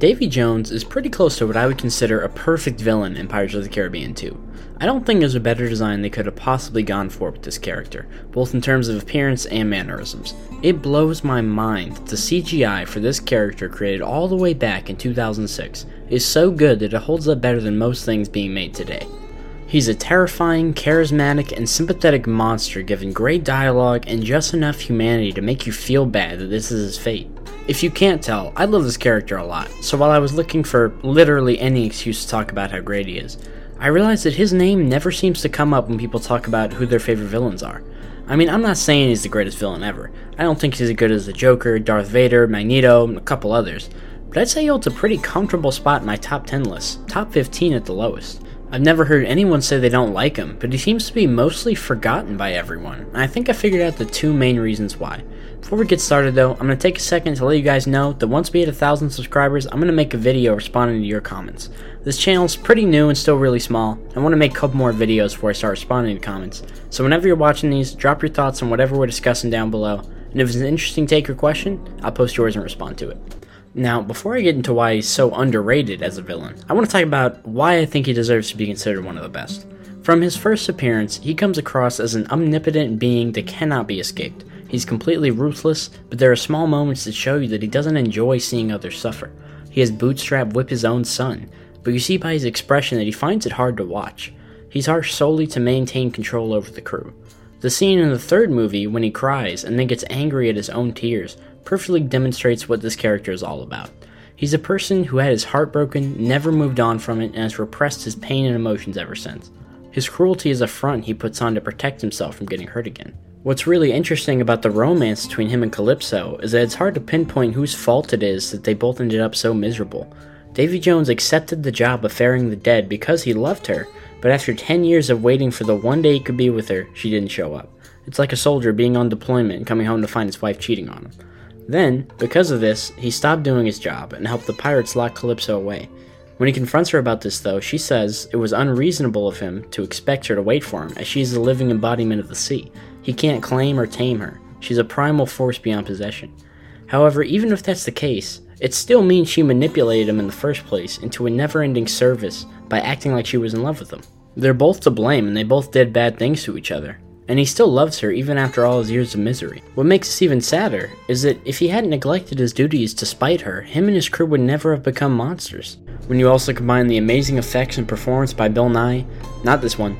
Davy Jones is pretty close to what I would consider a perfect villain in Pirates of the Caribbean 2. I don't think there's a better design they could have possibly gone for with this character, both in terms of appearance and mannerisms. It blows my mind that the CGI for this character created all the way back in 2006 is so good that it holds up better than most things being made today. He's a terrifying, charismatic, and sympathetic monster given great dialogue and just enough humanity to make you feel bad that this is his fate. If you can't tell, I love this character a lot, so while I was looking for literally any excuse to talk about how great he is, I realized that his name never seems to come up when people talk about who their favorite villains are. I mean, I'm not saying he's the greatest villain ever. I don't think he's as good as the Joker, Darth Vader, Magneto, and a couple others. But I'd say he holds a pretty comfortable spot in my top 10 list, top 15 at the lowest. I've never heard anyone say they don't like him, but he seems to be mostly forgotten by everyone, I think I figured out the two main reasons why. Before we get started though, I'm going to take a second to let you guys know that once we hit a thousand subscribers, I'm going to make a video responding to your comments. This channel is pretty new and still really small. I want to make a couple more videos before I start responding to comments. So whenever you're watching these, drop your thoughts on whatever we're discussing down below, and if it's an interesting take or question, I'll post yours and respond to it. Now, before I get into why he's so underrated as a villain, I want to talk about why I think he deserves to be considered one of the best. From his first appearance, he comes across as an omnipotent being that cannot be escaped. He's completely ruthless, but there are small moments that show you that he doesn't enjoy seeing others suffer. He has Bootstrap whip his own son, but you see by his expression that he finds it hard to watch. He's harsh solely to maintain control over the crew. The scene in the third movie, when he cries and then gets angry at his own tears, perfectly demonstrates what this character is all about. He's a person who had his heart broken, never moved on from it, and has repressed his pain and emotions ever since. His cruelty is a front he puts on to protect himself from getting hurt again. What's really interesting about the romance between him and Calypso is that it's hard to pinpoint whose fault it is that they both ended up so miserable. Davy Jones accepted the job of ferrying the dead because he loved her, but after 10 years of waiting for the one day he could be with her, she didn't show up. It's like a soldier being on deployment and coming home to find his wife cheating on him. Then, because of this, he stopped doing his job and helped the pirates lock Calypso away. When he confronts her about this, though, she says it was unreasonable of him to expect her to wait for him, as she is the living embodiment of the sea. He can't claim or tame her. She's a primal force beyond possession. However, even if that's the case, it still means she manipulated him in the first place into a never ending service by acting like she was in love with him. They're both to blame, and they both did bad things to each other and he still loves her even after all his years of misery. What makes this even sadder is that if he hadn't neglected his duties to spite her, him and his crew would never have become monsters. When you also combine the amazing effects and performance by Bill Nighy, not this one,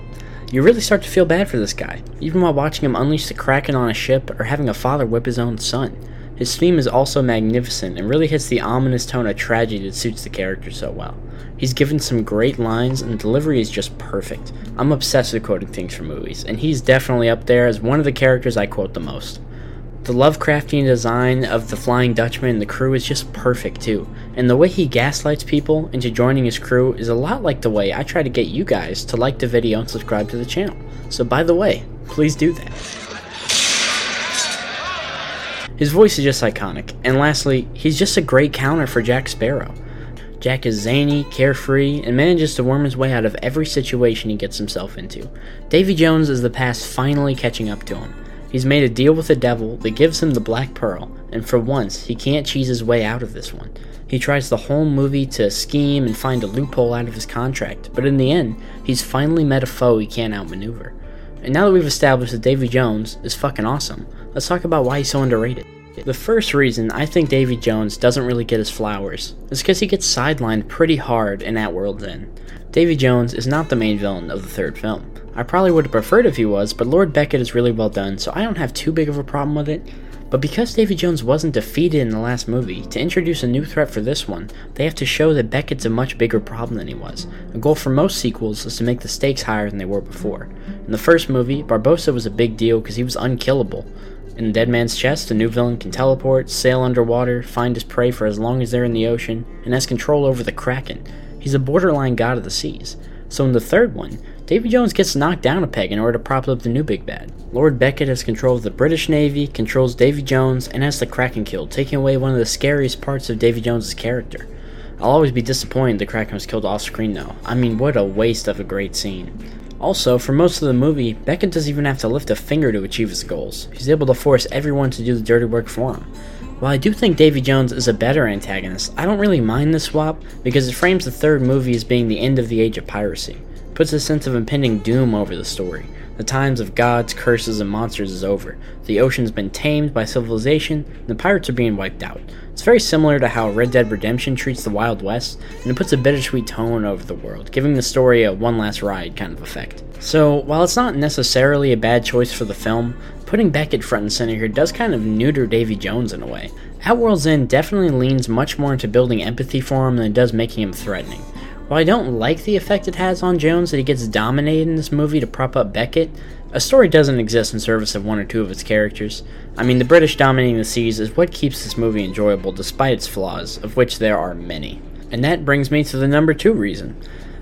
you really start to feel bad for this guy, even while watching him unleash the Kraken on a ship or having a father whip his own son. His theme is also magnificent and really hits the ominous tone of tragedy that suits the character so well. He's given some great lines and the delivery is just perfect. I'm obsessed with quoting things from movies, and he's definitely up there as one of the characters I quote the most. The Lovecraftian design of the Flying Dutchman and the crew is just perfect too, and the way he gaslights people into joining his crew is a lot like the way I try to get you guys to like the video and subscribe to the channel. So by the way, please do that. His voice is just iconic, and lastly, he's just a great counter for Jack Sparrow. Jack is zany, carefree, and manages to worm his way out of every situation he gets himself into. Davy Jones is the past finally catching up to him. He's made a deal with the devil that gives him the Black Pearl, and for once, he can't cheese his way out of this one. He tries the whole movie to scheme and find a loophole out of his contract, but in the end, he's finally met a foe he can't outmaneuver. And now that we've established that Davy Jones is fucking awesome, let's talk about why he's so underrated. The first reason I think Davy Jones doesn't really get his flowers is because he gets sidelined pretty hard in At World's End. Davy Jones is not the main villain of the third film. I probably would have preferred if he was, but Lord Beckett is really well done, so I don't have too big of a problem with it. But because Davy Jones wasn't defeated in the last movie, to introduce a new threat for this one, they have to show that Beckett's a much bigger problem than he was. A goal for most sequels is to make the stakes higher than they were before. In the first movie, Barbossa was a big deal because he was unkillable. In Dead Man's Chest, the new villain can teleport, sail underwater, find his prey for as long as they're in the ocean, and has control over the Kraken. He's a borderline god of the seas. So in the third one, Davy Jones gets knocked down a peg in order to prop up the new big bad. Lord Beckett has control of the British Navy, controls Davy Jones, and has the Kraken killed, taking away one of the scariest parts of Davy Jones' character. I'll always be disappointed the Kraken was killed off screen though. I mean, what a waste of a great scene. Also, for most of the movie, Beckett doesn't even have to lift a finger to achieve his goals. He's able to force everyone to do the dirty work for him. While I do think Davy Jones is a better antagonist, I don't really mind this swap because it frames the third movie as being the end of the age of piracy. Puts a sense of impending doom over the story. The times of gods, curses, and monsters is over. The ocean's been tamed by civilization, and the pirates are being wiped out. It's very similar to how Red Dead Redemption treats the Wild West, and it puts a bittersweet tone over the world, giving the story a one last ride kind of effect. So, while it's not necessarily a bad choice for the film, putting Beckett front and center here does kind of neuter Davy Jones in a way. At World's End definitely leans much more into building empathy for him than it does making him threatening. While I don't like the effect it has on Jones that he gets dominated in this movie to prop up Beckett, a story doesn't exist in service of one or two of its characters. I mean, the British dominating the seas is what keeps this movie enjoyable despite its flaws, of which there are many. And that brings me to the number two reason.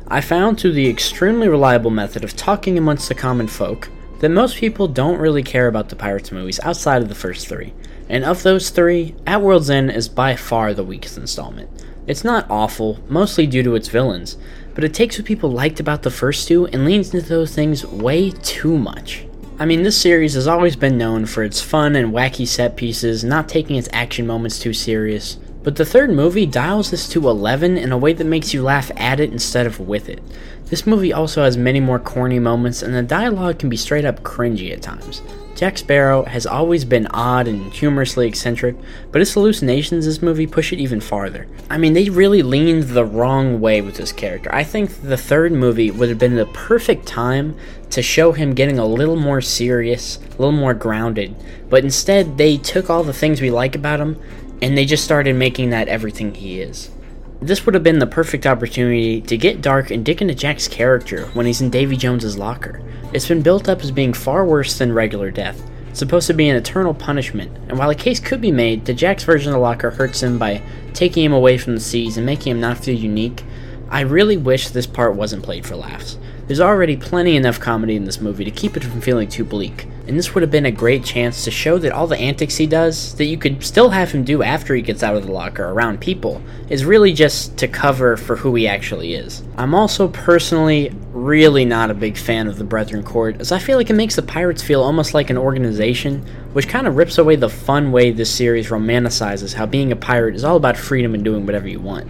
I found through the extremely reliable method of talking amongst the common folk that most people don't really care about the Pirates movies outside of the first three. And of those three, At World's End is by far the weakest installment. It's not awful, mostly due to its villains, but it takes what people liked about the first two and leans into those things way too much. I mean, this series has always been known for its fun and wacky set pieces, not taking its action moments too serious. But the third movie dials this to 11 in a way that makes you laugh at it instead of with it. This movie also has many more corny moments, and the dialogue can be straight up cringy at times. Jack Sparrow has always been odd and humorously eccentric, but his hallucinations in this movie push it even farther. I mean, they really leaned the wrong way with this character. I think the third movie would have been the perfect time to show him getting a little more serious, a little more grounded, but instead they took all the things we like about him and they just started making that everything he is. This would have been the perfect opportunity to get dark and dig into Jack's character when he's in Davy Jones's locker. It's been built up as being far worse than regular death. It's supposed to be an eternal punishment, and while a case could be made that Jack's version of the locker hurts him by taking him away from the seas and making him not feel unique, I really wish this part wasn't played for laughs. There's already plenty enough comedy in this movie to keep it from feeling too bleak, and this would have been a great chance to show that all the antics he does, that you could still have him do after he gets out of the locker around people, is really just to cover for who he actually is. I'm also personally really not a big fan of the Brethren Court, as I feel like it makes the pirates feel almost like an organization, which kind of rips away the fun way this series romanticizes how being a pirate is all about freedom and doing whatever you want.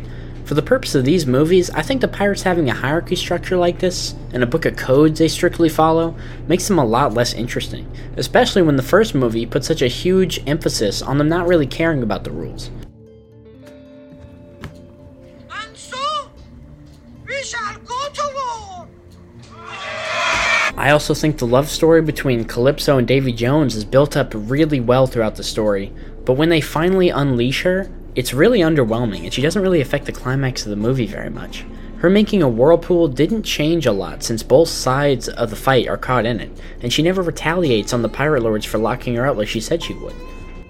For the purpose of these movies, I think the pirates having a hierarchy structure like this, and a book of codes they strictly follow, makes them a lot less interesting, especially when the first movie put such a huge emphasis on them not really caring about the rules. And so, we shall go to war. I also think the love story between Calypso and Davy Jones is built up really well throughout the story, but when they finally unleash her, it's really underwhelming, and she doesn't really affect the climax of the movie very much. Her making a whirlpool didn't change a lot since both sides of the fight are caught in it, and she never retaliates on the pirate lords for locking her out like she said she would.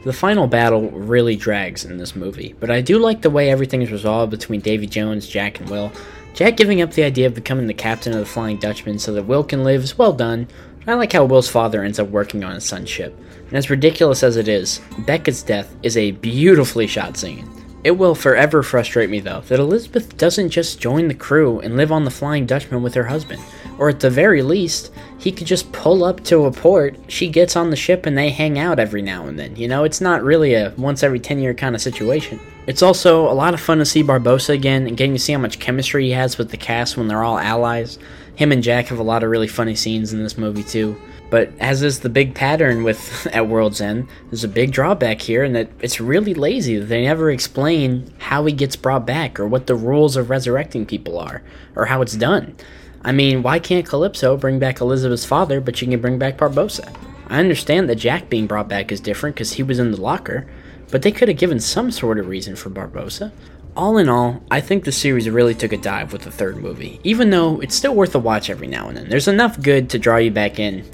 The final battle really drags in this movie, but I do like the way everything is resolved between Davy Jones, Jack, and Will. Jack giving up the idea of becoming the captain of the Flying Dutchman so that Will can live is well done. I like how Will's father ends up working on his son's ship. And as ridiculous as it is, Beckett's death is a beautifully shot scene. It will forever frustrate me, though, that Elizabeth doesn't just join the crew and live on the Flying Dutchman with her husband. Or at the very least, he could just pull up to a port, she gets on the ship, and they hang out every now and then. You know, it's not really a once every 10 year kind of situation. It's also a lot of fun to see Barbossa again and getting to see how much chemistry he has with the cast when they're all allies. Him and Jack have a lot of really funny scenes in this movie, too. But as is the big pattern with at World's End, there's a big drawback here, and that it's really lazy that they never explain how he gets brought back or what the rules of resurrecting people are or how it's done. I mean, why can't Calypso bring back Elizabeth's father, but she can bring back Barbossa? I understand that Jack being brought back is different because he was in the locker, but they could have given some sort of reason for Barbossa. All in all, I think the series really took a dive with the third movie, even though it's still worth a watch every now and then. There's enough good to draw you back in,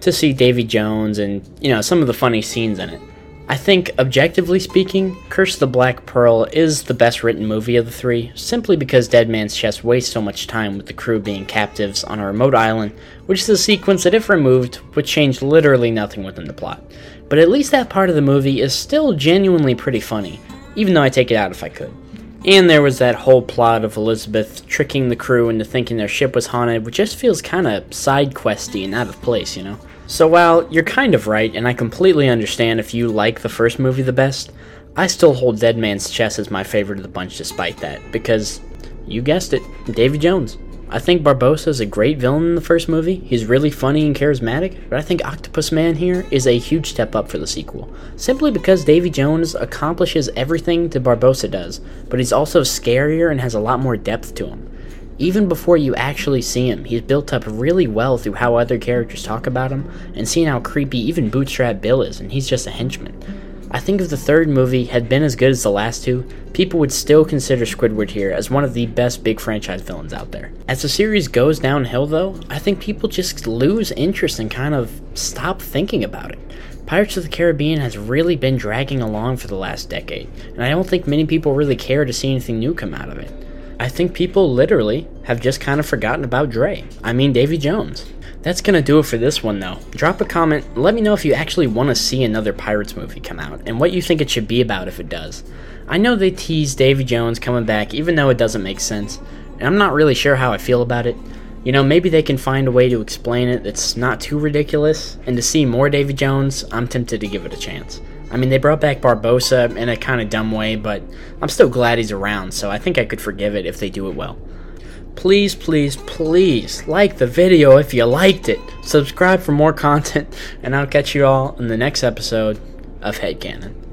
to see Davy Jones and, you know, some of the funny scenes in it. I think, objectively speaking, Curse the Black Pearl is the best written movie of the three, simply because Dead Man's Chest wastes so much time with the crew being captives on a remote island, which is a sequence that, if removed, would change literally nothing within the plot. But at least that part of the movie is still genuinely pretty funny, even though I take it out if I could. And there was that whole plot of Elizabeth tricking the crew into thinking their ship was haunted, which just feels kind of side questy and out of place, you know? So while you're kind of right, and I completely understand if you like the first movie the best, I still hold Dead Man's Chest as my favorite of the bunch despite that, because, you guessed it, Davy Jones. I think Barbossa is a great villain in the first movie. He's really funny and charismatic, but I think Octopus Man here is a huge step up for the sequel. Simply because Davy Jones accomplishes everything that Barbossa does, but he's also scarier and has a lot more depth to him. Even before you actually see him, he's built up really well through how other characters talk about him, and seeing how creepy even Bootstrap Bill is, and he's just a henchman. I think if the third movie had been as good as the last two, people would still consider Squidward here as one of the best big franchise villains out there. As the series goes downhill, though, I think people just lose interest and kind of stop thinking about it. Pirates of the Caribbean has really been dragging along for the last decade, and I don't think many people really care to see anything new come out of it. I think people literally have just kind of forgotten about Dre. I mean, Davy Jones. That's gonna do it for this one though. Drop a comment, let me know if you actually want to see another Pirates movie come out, and what you think it should be about if it does. I know they tease Davy Jones coming back, even though it doesn't make sense, and I'm not really sure how I feel about it. You know, maybe they can find a way to explain it that's not too ridiculous, and to see more Davy Jones, I'm tempted to give it a chance. I mean, they brought back Barbossa in a kind of dumb way, but I'm still glad he's around, so I think I could forgive it if they do it well please, please, please like the video if you liked it. Subscribe for more content, and I'll catch you all in the next episode of Headcanon.